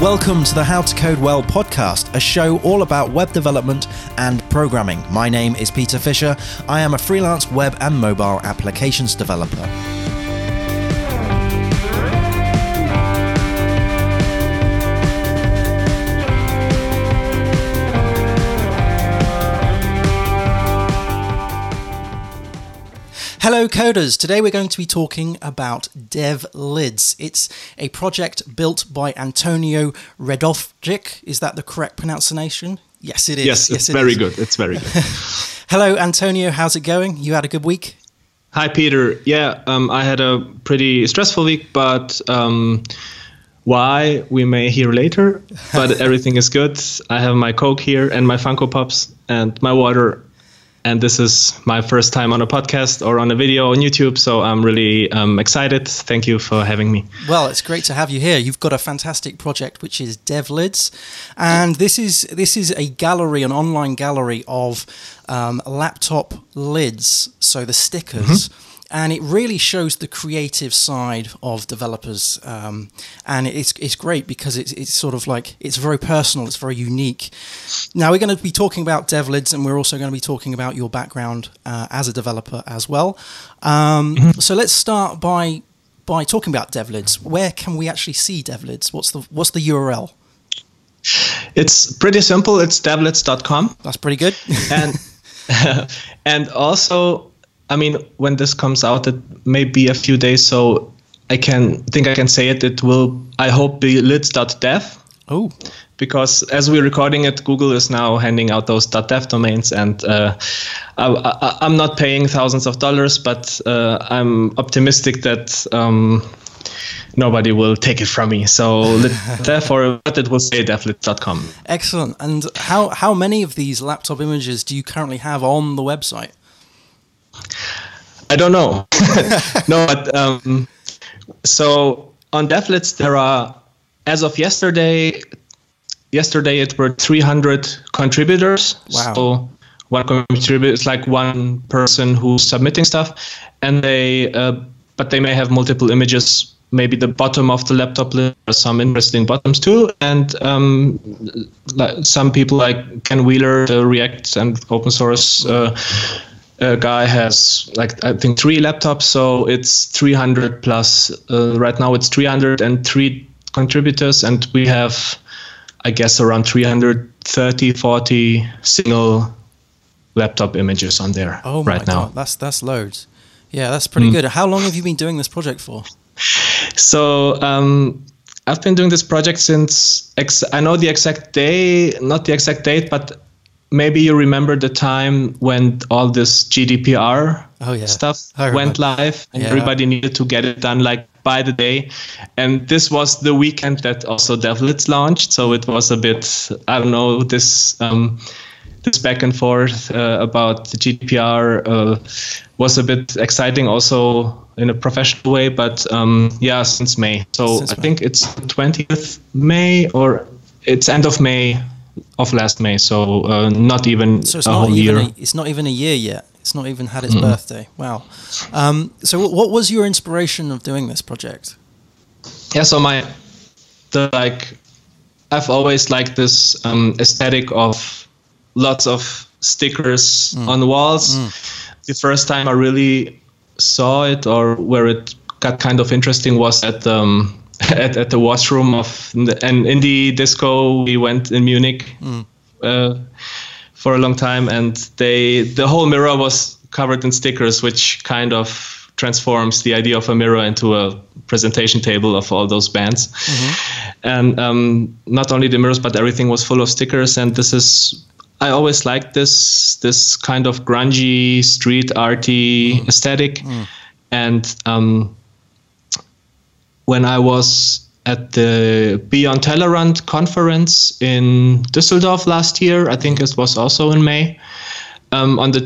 Welcome to the How to Code Well podcast, a show all about web development and programming. My name is Peter Fisher. I am a freelance web and mobile applications developer. Hello coders, today we're going to be talking about DevLids. It's a project built by Antonio Redovcic. Is that the correct pronunciation? Yes, it is. Yes, it's it very is. good. It's very good. Hello Antonio, how's it going? You had a good week? Hi Peter. Yeah, um, I had a pretty stressful week, but um, why we may hear later. But everything is good. I have my Coke here and my Funko Pops and my water and this is my first time on a podcast or on a video on YouTube. So I'm really um, excited. Thank you for having me. Well, it's great to have you here. You've got a fantastic project, which is DevLids, and this is this is a gallery, an online gallery of um, laptop lids. So the stickers. Mm-hmm and it really shows the creative side of developers. Um, and it's it's great because it's it's sort of like it's very personal, it's very unique. Now we're going to be talking about DevLids, and we're also going to be talking about your background uh, as a developer as well. Um, mm-hmm. So let's start by by talking about DevLids. Where can we actually see DevLids? What's the what's the URL? It's pretty simple. It's devlids.com. That's pretty good. and and also I mean, when this comes out, it may be a few days, so I can think I can say it. It will, I hope, be lids.dev. Oh. Because as we're recording it, Google is now handing out those .dev domains, and uh, I, am not paying thousands of dollars, but uh, I'm optimistic that um, nobody will take it from me. So therefore, it will say devlids.com. Excellent. And how how many of these laptop images do you currently have on the website? I don't know. no, but um, so on DevLids there are, as of yesterday, yesterday it were 300 contributors. Wow. So one contributor is like one person who's submitting stuff, and they, uh, but they may have multiple images. Maybe the bottom of the laptop list are some interesting bottoms too, and um, some people like Ken Wheeler, the React and open source. Uh, uh, guy has like I think three laptops, so it's 300 plus. Uh, right now it's 303 contributors, and we have, I guess, around 330, 40 single laptop images on there oh right now. God, that's that's loads. Yeah, that's pretty mm. good. How long have you been doing this project for? So um, I've been doing this project since ex- I know the exact day, not the exact date, but maybe you remember the time when all this GDPR oh, yeah. stuff went live and yeah. everybody needed to get it done like by the day. And this was the weekend that also DevLids launched. So it was a bit, I don't know, this um, this back and forth uh, about the GDPR uh, was a bit exciting also in a professional way. But um, yeah, since May. So since I May. think it's 20th May or it's end of May of last May, so uh, not even so it's a not whole even year. A, it's not even a year yet. It's not even had its mm. birthday. Wow. Um, so, what was your inspiration of doing this project? Yeah, so my the like I've always liked this um, aesthetic of lots of stickers mm. on walls. Mm. The first time I really saw it, or where it got kind of interesting, was at um, at, at the washroom of an indie disco we went in Munich mm. uh, for a long time, and they the whole mirror was covered in stickers, which kind of transforms the idea of a mirror into a presentation table of all those bands. Mm-hmm. And um, not only the mirrors, but everything was full of stickers. And this is I always liked this this kind of grungy street arty mm. aesthetic, mm. and um, when I was at the Beyond Tellerrand conference in Düsseldorf last year. I think it was also in May. Um, on the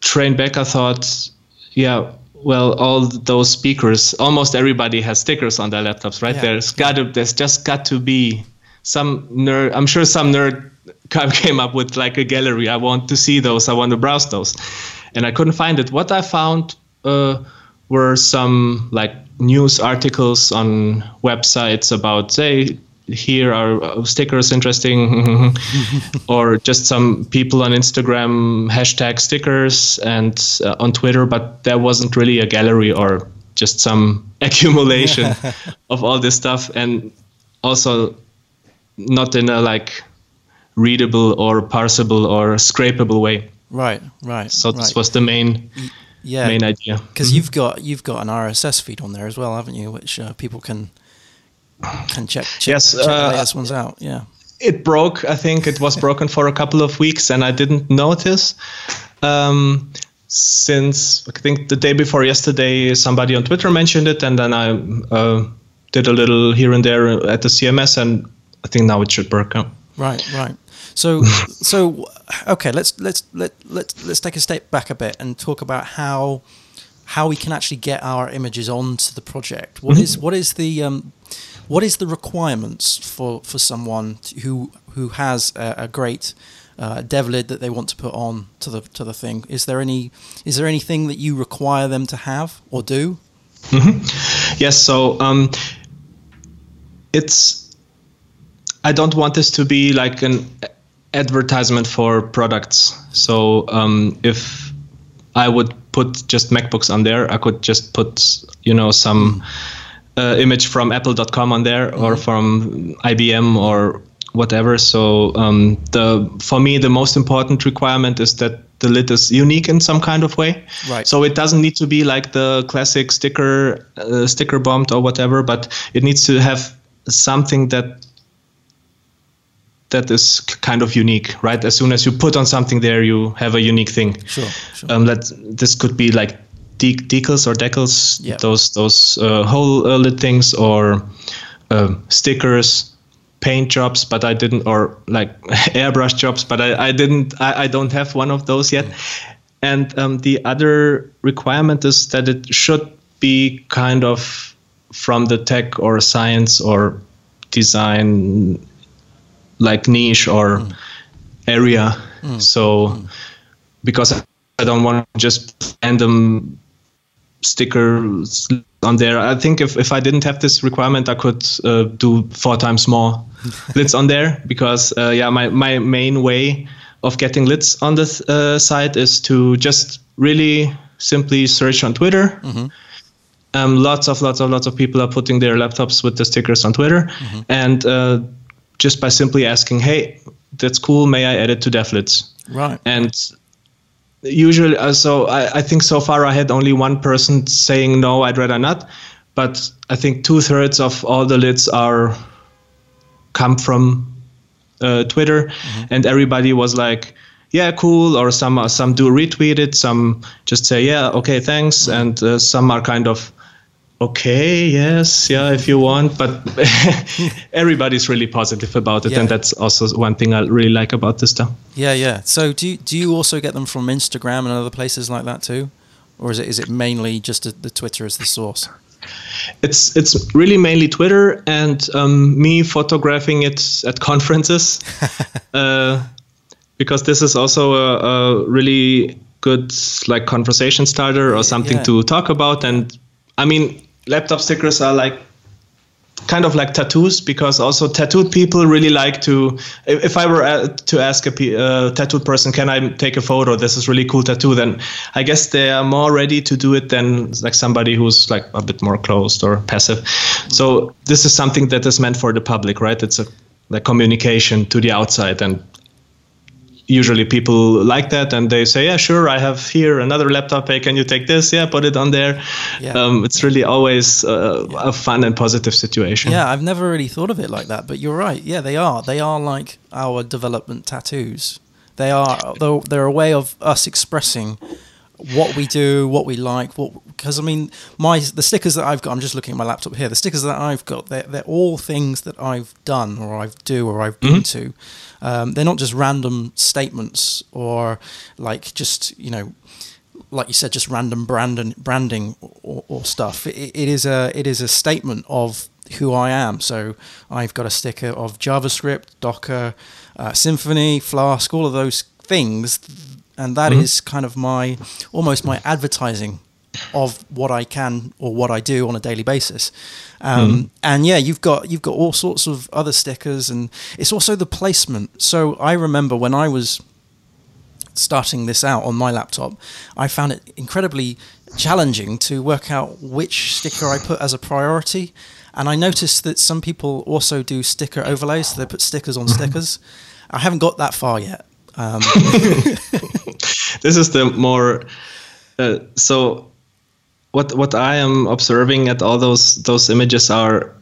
train back, I thought, yeah, well, all those speakers, almost everybody has stickers on their laptops, right? Yeah. There's got to, there's just got to be some nerd. I'm sure some nerd came up with like a gallery. I want to see those. I want to browse those, and I couldn't find it. What I found uh, were some like news articles on websites about say here are uh, stickers interesting, or just some people on Instagram hashtag stickers and uh, on Twitter, but there wasn't really a gallery or just some accumulation of all this stuff, and also not in a like readable or parsable or scrapable way. Right, right. So this right. was the main yeah, main idea. Because Mhm. you've got you've got an RSS feed on there as well, haven't you? Which uh, people can can check. check Yes, check the uh, latest ones out. Yeah. it broke. I think it was broken for a couple of weeks, and I didn't notice. Um, since I think the day before yesterday, somebody on Twitter mentioned it, and then I uh, did a little here and there at the CMS, and I think now it should work out. Right, right. So, so okay. Let's let's let let's let's take a step back a bit and talk about how how we can actually get our images onto the project. What is what is the um, what is the requirements for for someone who who has a, a great uh, dev lid that they want to put on to the to the thing? Is there any is there anything that you require them to have or do? Yes, so um, it's. I don't want this to be like an advertisement for products. So um, if I would put just MacBooks on there, I could just put you know some uh, image from Apple.com on there or from IBM or whatever. So um, the for me the most important requirement is that the lid is unique in some kind of way. Right. So it doesn't need to be like the classic sticker uh, sticker bombed or whatever, but it needs to have something that that is kind of unique, right? As soon as you put on something there, you have a unique thing. Sure, sure. Um, that this could be like de- decals or decals, Yeah. those those uh, whole uh, lid things, or um stickers, paint jobs. But I didn't, or like airbrush jobs. But I, I didn't. I, I don't have one of those yet. And um, the other requirement is that it should be kind of from the tech or science or design like niche or area. So because I don't want just random stickers on there. I think if, if I didn't have this requirement, I could uh, do four times more lids on there because uh, yeah, my, my main way of getting lids on this uh, site is to just really simply search on Twitter. Um, lots of lots of lots of people are putting their laptops with the stickers on Twitter, and uh, just by simply asking, "Hey, that's cool. May I add it to DevLids?" right. And usually, uh, so I, I think so far I had only one person saying no, I'd rather not. But I think two thirds of all the lids are come from uh, Twitter, and everybody was like, "Yeah, cool," or some some do retweet it, some just say, "Yeah, okay, thanks," and uh, some are kind of. Okay, yes, yeah, if you want, but everybody's really positive about it, Yeah. and that's also one thing I really like about this stuff. Yeah, yeah. So do you, do you also get them from Instagram and other places like that too, or is it is it mainly just the, the Twitter as the source? It's it's really mainly Twitter and um, me photographing it at conferences, uh, because this is also a, a really good like conversation starter or something yeah. to talk about. And I mean, laptop stickers are like kind of like tattoos because also tattooed people really like to if i were uh, to ask a uh, tattooed person can i take a photo? This is really cool tattoo then i guess they are more ready to do it than like somebody who's like a bit more closed or passive. So this is something that is meant for the public right? It's a like communication to the outside and usually people like that and they say yeah sure i have here another laptop hey can you take this yeah put it on there Yeah. um, it's really always uh, a fun and positive situation Yeah, I've never really thought of it like that, but you're right. Yeah, they are. They are like our development tattoos. They are. They're a way of us expressing what we do, what we like. What because I mean, my the stickers that I've got. I'm just looking at my laptop here. The stickers that I've got, they're they're all things that I've done or I've do or I've been to. Um, they're not just random statements or like just you know like you said, just random brand and branding or, or stuff. It, it is a it is a statement of who I am. So I've got a sticker of JavaScript, Docker, uh, Symfony, Flask, all of those things, and that is kind of my almost my advertising of what I can or what I do on a daily basis. Um, mm. And yeah, you've got you've got all sorts of other stickers, and it's also the placement. So I remember when I was starting this out on my laptop, I found it incredibly challenging to work out which sticker I put as a priority. And I noticed that some people also do sticker overlays, so they put stickers on mm-hmm. stickers. I haven't got that far yet. Um. this is the more uh, so. What what I am observing at all those those images are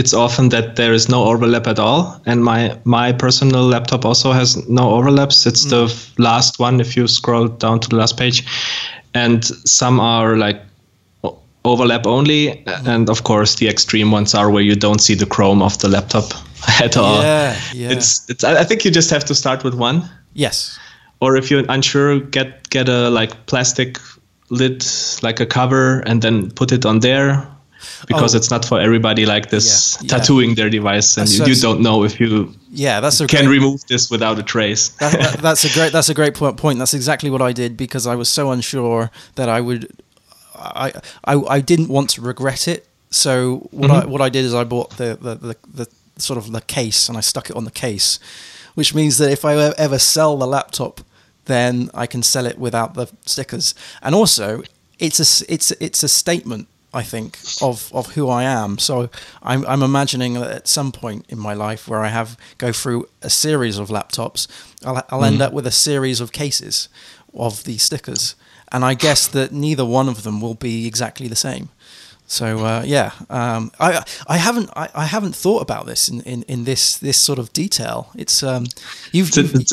it's often that there is no overlap at all and my my personal laptop also has no overlaps it's mm. the last one if you scroll down to the last page and some are like overlap only mm. and of course the extreme ones are where you don't see the chrome of the laptop at all yeah, yeah. it's it's i think you just have to start with one yes or if you're unsure get get a like plastic lid like a cover and then put it on there because oh. it's not for everybody like this yeah, tattooing yeah. their device and you, you, don't know if you yeah that's a can great, remove this without a trace that, that, that's a great that's a great point that's exactly what i did because i was so unsure that i would i i, I didn't want to regret it so what mm-hmm. i what i did is i bought the, the the, the sort of the case and i stuck it on the case which means that if i ever sell the laptop then i can sell it without the stickers and also it's a it's it's a statement I think, of, of who I am. So I'm, I'm imagining that at some point in my life where I have go through a series of laptops, I'll, I'll mm. end up with a series of cases of the stickers. And I guess that neither one of them will be exactly the same. So uh, yeah, um, I I haven't I, I haven't thought about this in, in, in this this sort of detail. It's um, you've, it's, it's,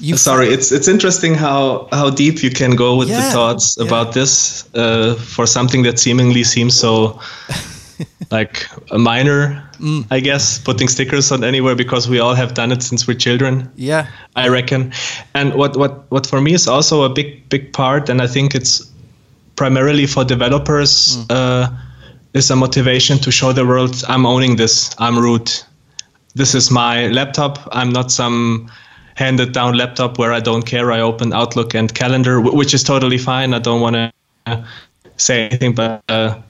you sorry it's it's interesting how how deep you can go with yeah, the thoughts yeah. about this uh, for something that seemingly seems so like a minor mm. i guess putting stickers on anywhere because we all have done it since we're children yeah i reckon and what what what for me is also a big big part and i think it's primarily for developers mm. uh, is a motivation to show the world i'm owning this i'm root this is my laptop i'm not some handed down laptop where I don't care. I open Outlook and Calendar, which is totally fine. I don't want to say anything, but uh,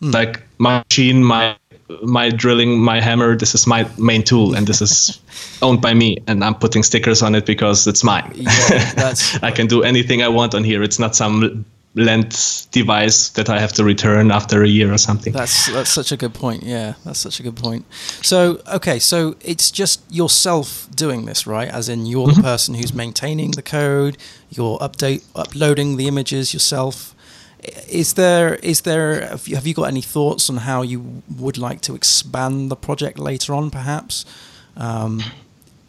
mm. like my machine, my my drilling, my hammer, this is my main tool, and this is owned by me, and I'm putting stickers on it because it's mine. Yeah, I can do anything I want on here. It's not some lent device that I have to return after a year or something. That's that's such a good point. Yeah, that's such a good point. So okay, so it's just yourself doing this, right? As in you're mm-hmm. the person who's maintaining the code, you're update uploading the images yourself. Is there is there have you, have you got any thoughts on how you would like to expand the project later on, perhaps? Um,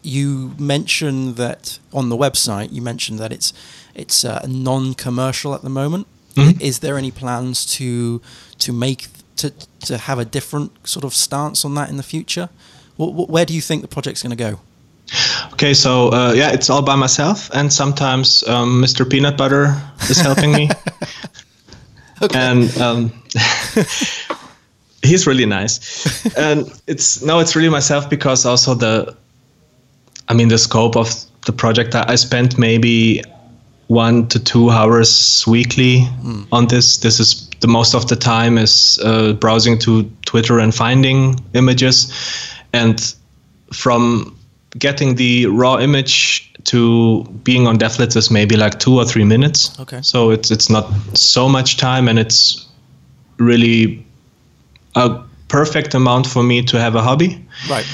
you mentioned that on the website. You mentioned that it's it's uh, non-commercial at the moment. Mm-hmm. Is there any plans to to make to to have a different sort of stance on that in the future? where do you think the project's going to go? Okay, so uh, yeah, it's all by myself, and sometimes um, Mr. Peanut Butter is helping me. okay. And um, he's really nice, and it's no, it's really myself because also the, I mean, the scope of the project. I spent maybe one to two hours weekly mm. on this. This is the most of the time is uh, browsing to Twitter and finding images, and from getting the raw image to being on DevLids is maybe like two or three minutes. Okay. So it's it's not so much time, and it's really a perfect amount for me to have a hobby. Right.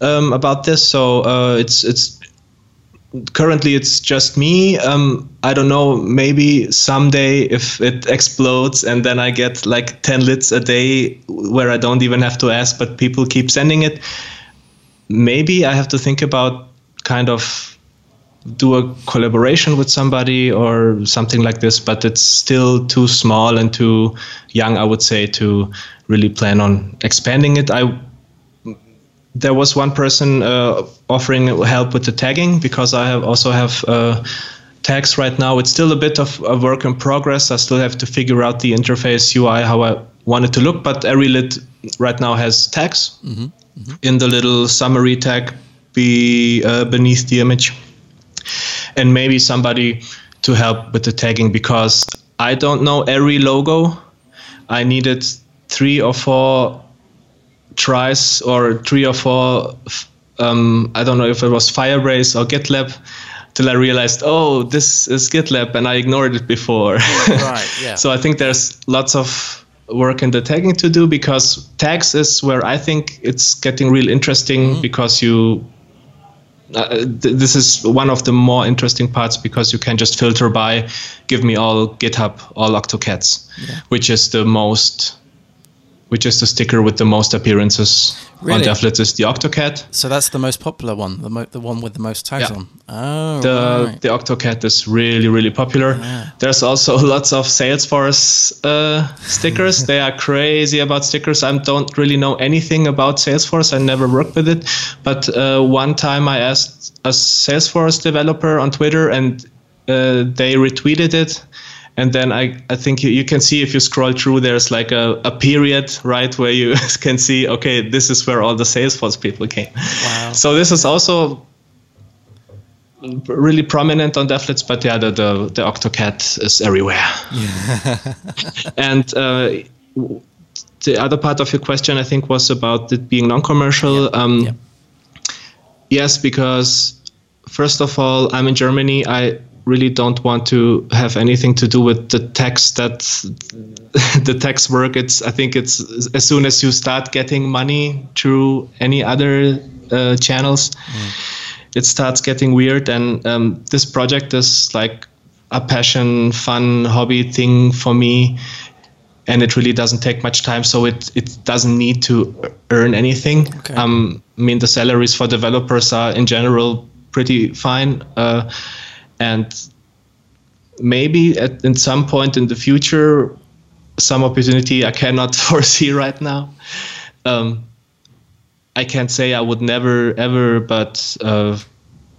Um, about this, so uh, it's it's currently it's just me. Um, I don't know. Maybe someday if it explodes and then I get like 10 lits a day where I don't even have to ask, but people keep sending it. Maybe I have to think about kind of do a collaboration with somebody or something like this, but it's still too small and too young, I would say, to really plan on expanding it. I there was one person uh, offering help with the tagging because I have also have uh, tags right now. It's still a bit of a work in progress. I still have to figure out the interface UI how I want it to look. But every lid right now has tags mm-hmm. Mm-hmm. in the little summary tag be uh, beneath the image, and maybe somebody to help with the tagging because I don't know every logo. I needed three or four tries or three or four. Um, I don't know if it was Firebase or GitLab till I realized, oh, this is GitLab, and I ignored it before. Right. Yeah. so I think there's lots of work in the tagging to do because tags is where I think it's getting real interesting Mm-hmm. because you. Uh, th- this is one of the more interesting parts because you can just filter by give me all GitHub, all Octocats, which is the most, which is the sticker with the most appearances Really? on DevLids is the Octocat. So that's the most popular one, the mo- the one with the most tags Yeah. on. Oh, the right. the Octocat is really really popular. Yeah. There's also lots of Salesforce uh, stickers. they are crazy about stickers. I don't really know anything about Salesforce. I never worked with it, but uh, one time I asked a Salesforce developer on Twitter, and uh, they retweeted it. And then I, I think you, you can see if you scroll through, there's like a, a period, right, where you can see, okay, this is where all the Salesforce people came. Wow. So this is also really prominent on DevLids, but yeah, the the, the Octocat is everywhere. yeah. and uh, the other part of your question, I think, was about it being non-commercial. yeah. Um, Yeah. Yes, because first of all, I'm in Germany. I really don't want to have anything to do with the tax that the tax work. It's I think it's as soon as you start getting money through any other uh, channels, it starts getting weird. And um, this project is like a passion, fun hobby thing for me. And it really doesn't take much time, so it, it doesn't need to earn anything. Okay. Um, I mean, the salaries for developers are in general pretty fine. Uh, and maybe at in some point in the future, some opportunity I cannot foresee right now. Um, I can't say I would never ever, but uh,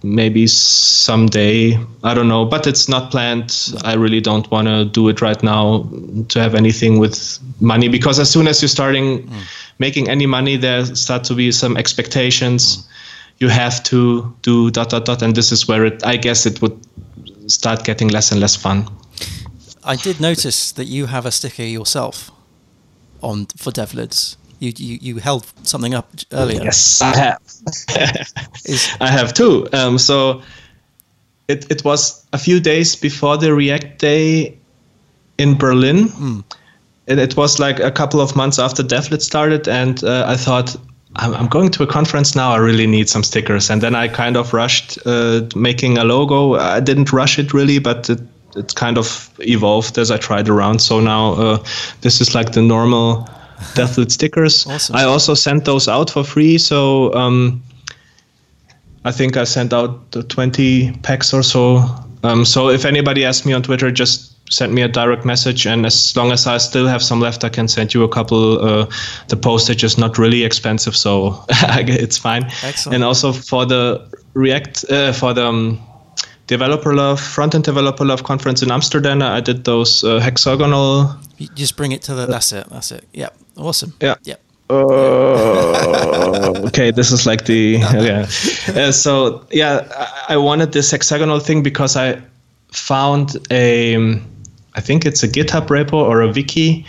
maybe someday. I don't know, but it's not planned. I really don't want to do it right now to have anything with money because as soon as you're starting making any money, there start to be some expectations. You have to do dot dot dot, and this is where it. I guess it would start getting less and less fun. I did notice that you have a sticker yourself on for Devlids. You, you you held something up earlier. Yes, I have. Is, I have two. Um, so it, it was a few days before the React Day in Berlin. And it was like a couple of months after DevLid started. And uh, I thought, I'm, I'm going to a conference now. I really need some stickers. And then I kind of rushed uh, making a logo. I didn't rush it really, but it, it kind of evolved as I tried around. So now uh, this is like the normal DevLid stickers. Awesome. I also sent those out for free. So um, I think I sent out uh, 20 packs or so. Um, so if anybody asks me on Twitter, just send me a direct message, and as long as I still have some left, I can send you a couple. Uh, the postage is not really expensive, so it's fine. Excellent. And also for the React, uh, for the um, Developer Love Front End Developer Love conference in Amsterdam, I did those uh, hexagonal. you just bring it to the. That's it. That's it. Yep. Awesome. Yeah. Yep. Uh, okay, this is like the yeah. Uh, so yeah, I, I wanted this hexagonal thing because I found a, I think it's a GitHub repo or a wiki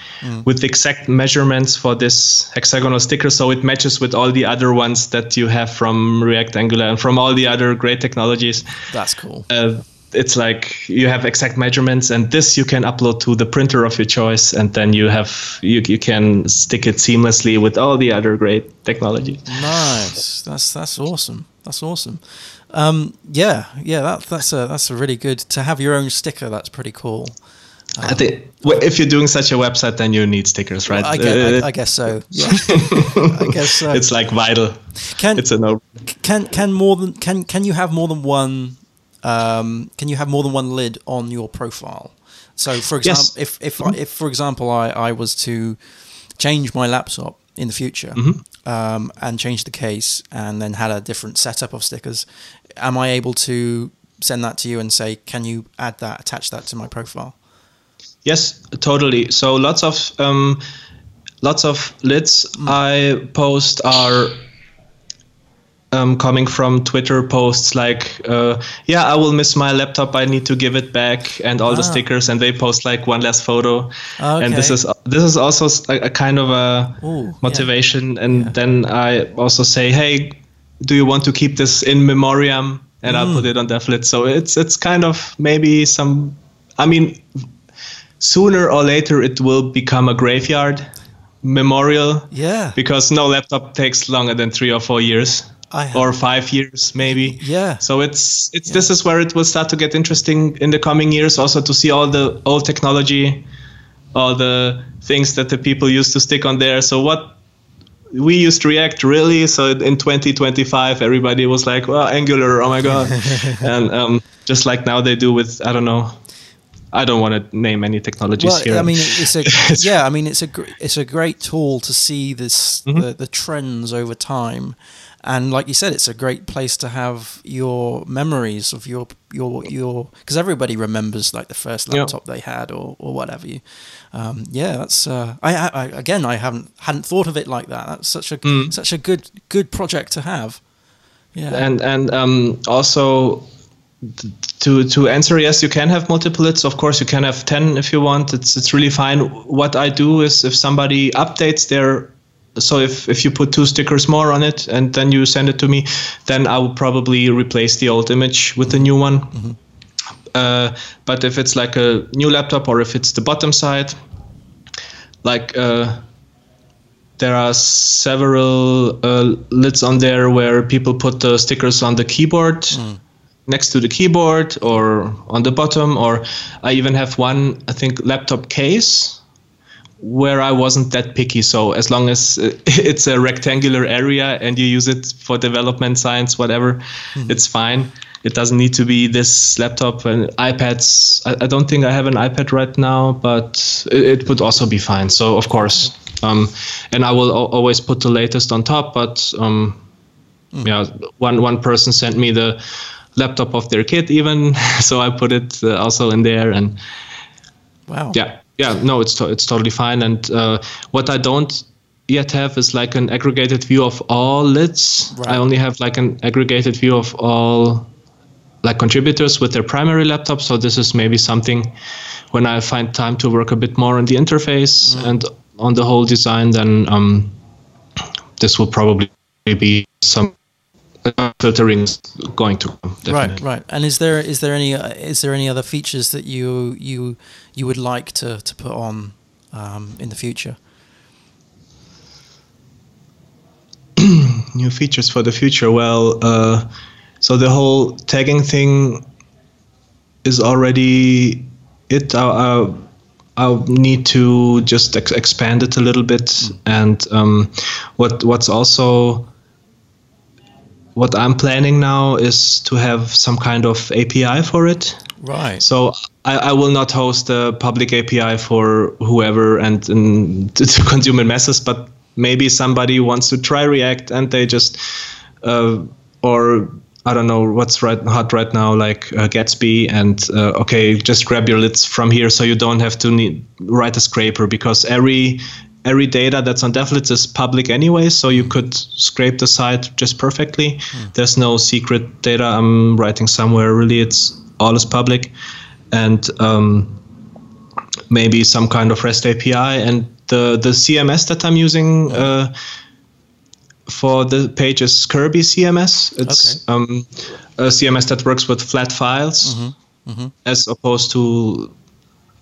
with the exact measurements for this hexagonal sticker, so it matches with all the other ones that you have from React Angular and from all the other great technologies That's cool. uh, it's like you have exact measurements and this you can upload to the printer of your choice and then you have you, you can stick it seamlessly with all the other great technologies Nice. That's that's awesome. That's awesome. Um, yeah, yeah. That, that's a that's a really good to have your own sticker. That's pretty cool. I think well, if you're doing such a website then you need stickers right I guess, Uh, I, I guess so. Yeah. I guess so. it's like vital Can it's a no can can more than can can you have more than one? Um, can you have more than one lid on your profile? So, for example, Yes. if if I if for example I I was to change my laptop in the future um, and change the case and then had a different setup of stickers, am I able to send that to you and say, can you add that, attach that to my profile? Yes, totally. So lots of um, lots of lids I post are um, coming from Twitter posts like, uh, "Yeah, I will miss my laptop. I need to give it back," and all ah. the stickers, and they post like one last photo. Okay. And this is this is also a, a kind of a Ooh, motivation. Yeah. And yeah. then I also say, "Hey, do you want to keep this in memoriam?" And mm. I'll put it on DevLid. So it's it's kind of maybe some. I mean, sooner or later it will become a graveyard memorial. Yeah. Because no laptop takes longer than three or four years or five years maybe. Yeah. So it's it's yeah. this is where it will start to get interesting in the coming years. Also to see all the old technology, all the things that the people used to stick on there. So what we used React really. So in 2025, everybody was like, "Well, Angular, oh my god," and um, just like now they do with I don't know I don't want to name any technologies well, here. I mean, it's a yeah. I mean, it's a it's a great tool to see this mm-hmm. the, the trends over time, and like you said, it's a great place to have your memories of your your your because everybody remembers like the first laptop yeah. they had or or whatever you. Um, yeah, that's uh, I, I, again I haven't hadn't thought of it like that. That's such a mm. such a good good project to have. Yeah, and and um, also to to answer yes you can have multiple lids of course you can have 10 if you want. It's it's really fine. What i do is if somebody updates their so if if you put two stickers more on it and then you send it to me then i will probably replace the old image with the new one. Mm-hmm. uh, but if it's like a new laptop or if it's the bottom side like uh, there are several uh, lids on there where people put the stickers on the keyboard. Mm next to the keyboard or on the bottom or i even have one i think laptop case where i wasn't that picky so as long as it's a rectangular area and you use it for development science whatever mm-hmm. it's fine it doesn't need to be this laptop and ipads I, I, don't think i have an ipad right now but it, it would also be fine so of course um, and i will o- always put the latest on top but um, mm. yeah one one person sent me the laptop of their kid even. So i put it uh, also in there and wow. Yeah yeah no it's to- it's totally fine. And uh, what i don't yet have is like an aggregated view of all lids. Right. i only have like an aggregated view of all like contributors with their primary laptop. So this is maybe something when i find time to work a bit more on the interface mm. and on the whole design then um, this will probably be some filtering is going to come. Right, right. And is there is there any uh, is there any other features that you you you would like to to put on um, in the future? New features for the future. Well, uh, so the whole tagging thing is already it. Uh, I'll need to just ex- expand it a little bit, mm. and um, what what's also what I'm planning now is to have some kind of API for it. Right. So I, I will not host a public API for whoever and, and to, to consume in masses, but maybe somebody wants to try React and they just uh, or I don't know what's right hot right now, like uh, Gatsby, and uh, okay, just grab your lids from here, so you don't have to need, write a scraper because every every data that's on DevLids is public anyway, so you could scrape the site just perfectly. Mm. There's no secret data I'm writing somewhere. Really, it's all is public, and um, maybe some kind of REST API. And the the CMS that I'm using. Uh, for the page is Kirby CMS. It's okay. um, a CMS that works with flat files mm-hmm. Mm-hmm. as opposed to,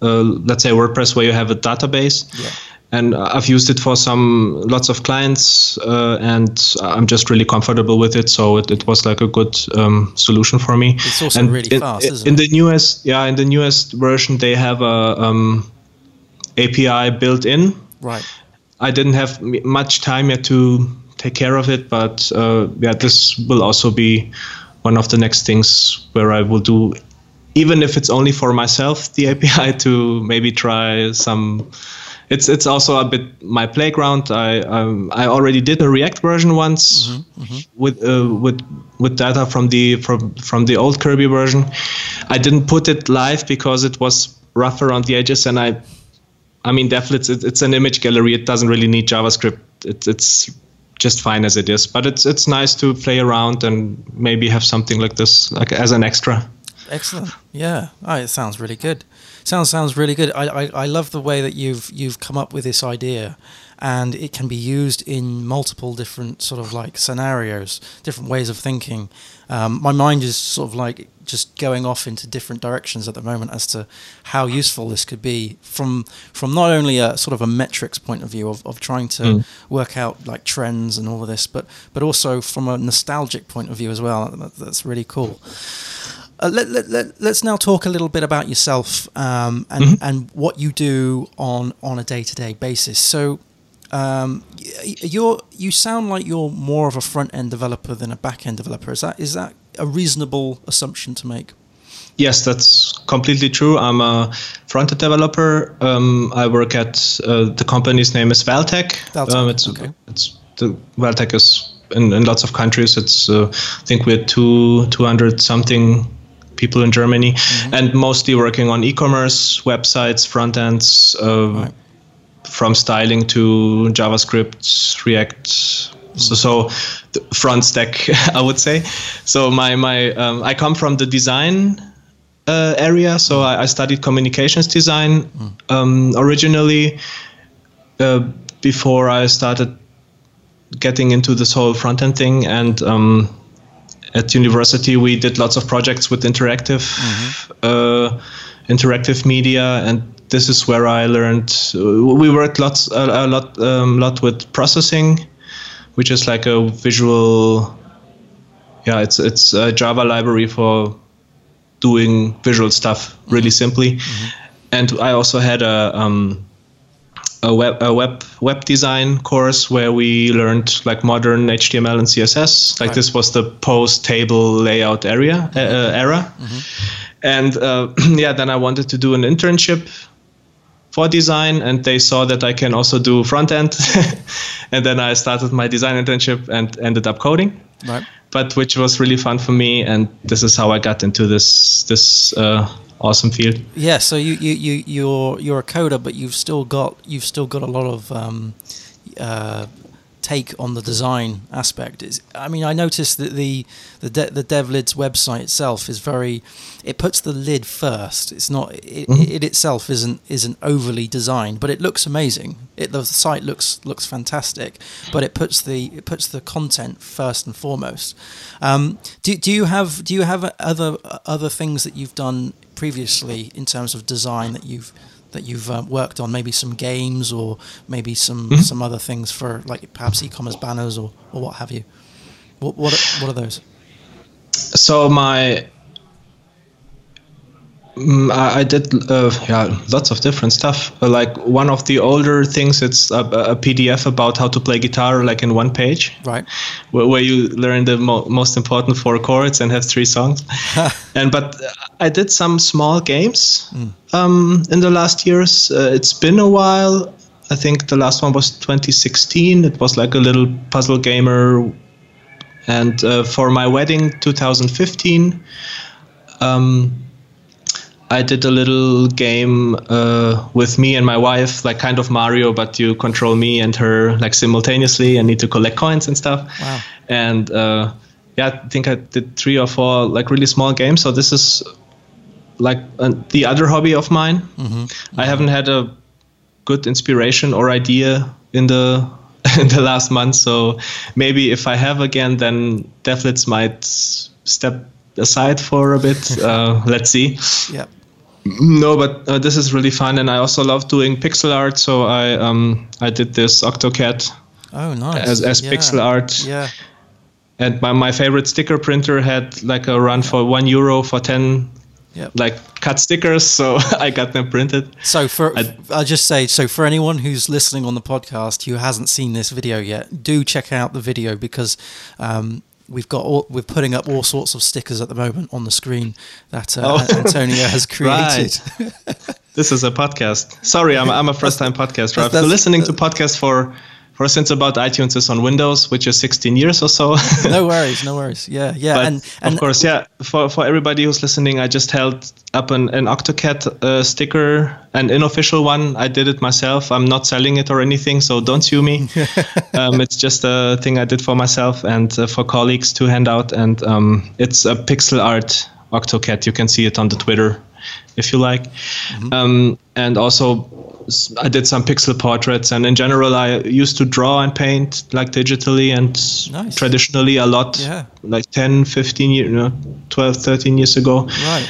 uh, let's say, WordPress where you have a database. Yeah and I've used it for some lots of clients, uh, and I'm just really comfortable with it. So it, it was like a good um, solution for me. It's also and really in, fast, isn't in it? the newest, yeah, in the newest version, they have a um, API built in. Right. I didn't have much time yet to take care of it, but uh, yeah, this will also be one of the next things where I will do, even if it's only for myself, the API to maybe try some it's it's also a bit my playground. I um, I already did a React version once mm-hmm, mm-hmm. with uh, with with data from the from from the old Kirby version. I didn't put it live because it was rough around the edges, and I I mean, DevLids it's, it's an image gallery. It doesn't really need JavaScript. It, it's just fine as it is. But it's it's nice to play around and maybe have something like this like as an extra. Excellent. Yeah. Oh, it sounds really good. Sounds sounds really good. I, I, I love the way that you've you've come up with this idea and it can be used in multiple different sort of like scenarios, different ways of thinking. Um, my mind is sort of like just going off into different directions at the moment as to how useful this could be from from not only a sort of a metrics point of view of, of trying to mm. work out like trends and all of this, but but also from a nostalgic point of view as well. That, that's really cool. Uh, let, let, let, us now talk a little bit about yourself um, and, mm-hmm. and what you do on, on a day to day basis. So, um, you're you sound like you're more of a front end developer than a back end developer. Is that is that a reasonable assumption to make? Yes, that's completely true. I'm a front end developer. Um, I work at uh, the company's name is Valtech. Valtech. Um, it's, okay. It's the Valtech is in, in lots of countries. It's uh, I think we're two two hundred something people in Germany, mm-hmm. and mostly working on e-commerce websites, front ends. Uh, right from styling to JavaScript, React. So, so the front stack, I would say. So my my um, I come from the design uh, area. So I, I, studied communications design um, originally. Uh, before I started getting into this whole front end thing, and um, at university we did lots of projects with interactive, mm-hmm. uh, interactive media, and this is where I learned. We worked lots a, a lot um, lot with processing, which is like a visual. Yeah, it's it's a Java library for doing visual stuff really mm-hmm. simply, mm-hmm. and I also had a. Um, a web a web web design course where we learned like modern HTML and CSS. Like right. this was the post table layout area uh, era, mm-hmm. and uh, yeah, then I wanted to do an internship for design and they saw that I can also do front end. and then I started my design internship and ended up coding. Right. But which was really fun for me and this is how I got into this this uh, awesome field. Yeah, so you, you, you you're you're a coder but you've still got you've still got a lot of um, uh, take on the design aspect. Is I mean I noticed that the the de- the DevLids website itself is very it puts the lid first. It's not it, mm-hmm. it itself isn't isn't overly designed but it looks amazing. It the site looks looks fantastic but it puts the it puts the content first and foremost. Um, do, do you have do you have other other things that you've done previously in terms of design that you've that you've um, worked on? Maybe some games or maybe some mm-hmm. some other things for like perhaps e-commerce banners or, or what have you. What what are, what are those? So my Mm, I, I did, uh, yeah, lots of different stuff. Uh, like one of the older things, it's a, a, PDF about how to play guitar, like in one page, right? Where, where you learn the mo- most important four chords and have three songs. and but I did some small games mm. um, in the last years. Uh, it's been a while. I think the last one was 2016. It was like a little puzzle gamer. And uh, for my wedding, 2015. Um, I did a little game uh, with me and my wife, like kind of Mario, but you control me and her like simultaneously and need to collect coins and stuff. Wow. And uh, yeah, I think I did three or four like really small games. So this is like uh, the other hobby of mine. Mm-hmm. Mm-hmm. I haven't had a good inspiration or idea in the in the last month. So maybe if I have again, then DevLids might step aside for a bit. Uh, let's see. Yeah. No, but uh, this is really fun, and I also love doing pixel art. So I um I did this Octocat. Oh, nice. As as yeah. pixel art. Yeah. And my, my favorite sticker printer had like a run for one euro for ten yep. like cut stickers, so I got them printed. So for i will just say so for anyone who's listening on the podcast who hasn't seen this video yet, do check out the video because um, we've got all, we're putting up all sorts of stickers at the moment on the screen that uh, oh. Antonio has created. this is a podcast. Sorry, I'm, I'm a first time podcaster. I've been listening to podcasts for for instance about iTunes is on Windows, which is 16 years or so. no worries, no worries. Yeah, yeah. But and, and of course, yeah. For for everybody who's listening, I just held up an, an Octocat uh, sticker, an unofficial one. I did it myself. I'm not selling it or anything, so don't sue me. um, it's just a thing I did for myself and uh, for colleagues to hand out, and um, it's a pixel art Octocat. You can see it on the Twitter if you like. Mm-hmm. Um, and also, I did some pixel portraits, and in general, I used to draw and paint like digitally and nice. traditionally a lot, yeah. like 10, 15 years, you know, 12, 13 years ago. Right.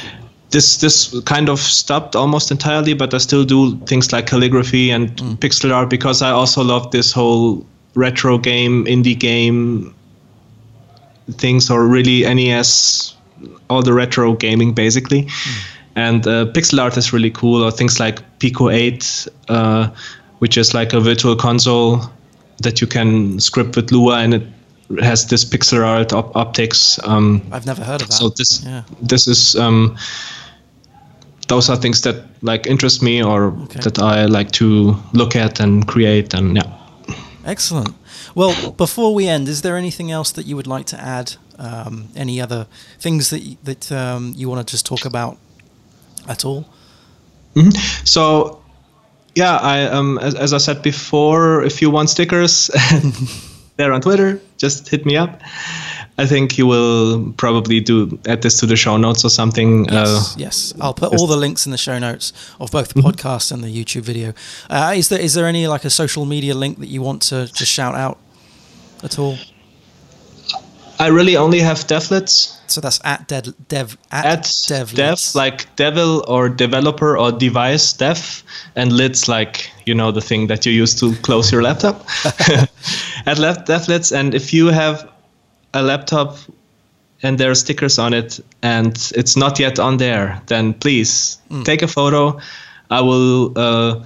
This this kind of stopped almost entirely, but I still do things like calligraphy and mm. pixel art because I also love this whole retro game, indie game things, or really NES, all the retro gaming basically. Mm and uh, pixel art is really cool, or things like Pico 8, uh, which is like a virtual console that you can script with Lua, and it has this pixel art op- optics. Um, I've never heard of that. So this yeah. this is um, those are things that like interest me or okay. that I like to look at and create, and yeah. Excellent. Well, before we end, is there anything else that you would like to add? Um, any other things that that um, you want to just talk about at all? Mm-hmm. So, yeah, I um, as, as I said before, if you want stickers, they're on Twitter. Just hit me up. I think you will probably do add this to the show notes or something. Yes, uh, yes. I'll put all the links in the show notes of both the mm-hmm. podcast and the YouTube video. Uh, is there is there any like a social media link that you want to just shout out at all? I really only have DevLids. So that's at dev, dev at, at dev, dev like devil or developer or device dev, and lids like you know the thing that you use to close your laptop. at left DevLids, and if you have a laptop and there are stickers on it and it's not yet on there, then please mm. take a photo. I will. Uh,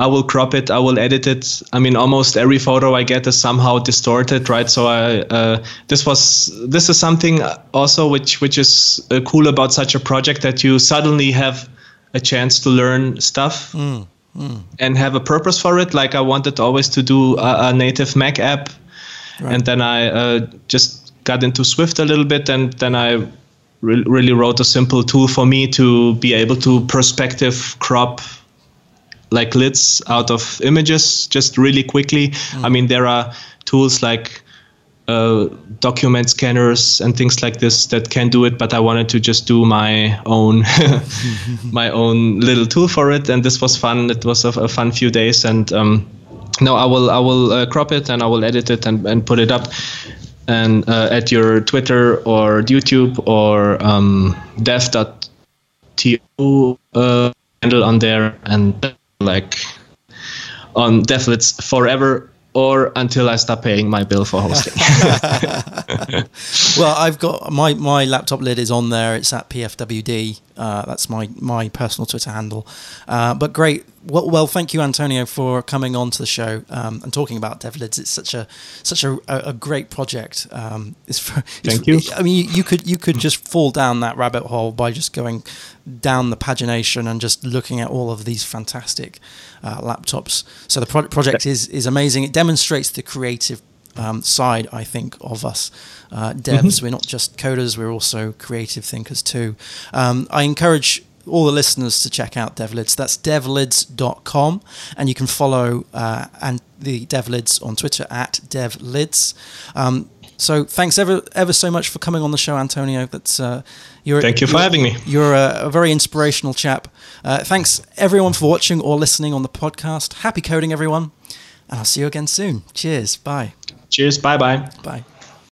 I will crop it, I will edit it. I mean, almost every photo I get is somehow distorted, right? So I uh, this was this is something also which which is uh, cool about such a project that you suddenly have a chance to learn stuff mm, mm. and have a purpose for it. Like I wanted always to do a, a native Mac app, right. and then I uh, just got into Swift a little bit, and then I re- really wrote a simple tool for me to be able to perspective crop like lids out of images just really quickly. Mm. I mean, there are tools like uh, document scanners and things like this that can do it, but I wanted to just do my own my own little tool for it, and this was fun. It was a, a fun few days, and um, no, I will I will uh, crop it and I will edit it and, and put it up. And uh, at your Twitter or YouTube or um, dev.to uh, handle on there, and like on DevLids forever or until I stop paying my bill for hosting. well, I've got my, my laptop lid is on there. It's at PFWD. Uh, that's my, my personal Twitter handle. Uh, but great. Well, well, thank you, Antonio, for coming on to the show um, and talking about DevLids. It's such a such a, a great project. Um, it's for, thank you. I mean, you, you could you could just fall down that rabbit hole by just going down the pagination and just looking at all of these fantastic uh, laptops. So the pro- project is is amazing. It demonstrates the creative um, side, I think, of us uh, devs. Mm-hmm. We're not just coders; we're also creative thinkers too. Um, I encourage all the listeners to check out DevLids. That's devlids.com, and you can follow uh, and the DevLids on Twitter at DevLids. Um, so thanks ever ever so much for coming on the show, Antonio. That's uh, you're. Thank you for having me. You're a, a very inspirational chap. Uh, thanks everyone for watching or listening on the podcast. Happy coding, everyone, and I'll see you again soon. Cheers. Bye. Cheers. Bye. Bye. Bye.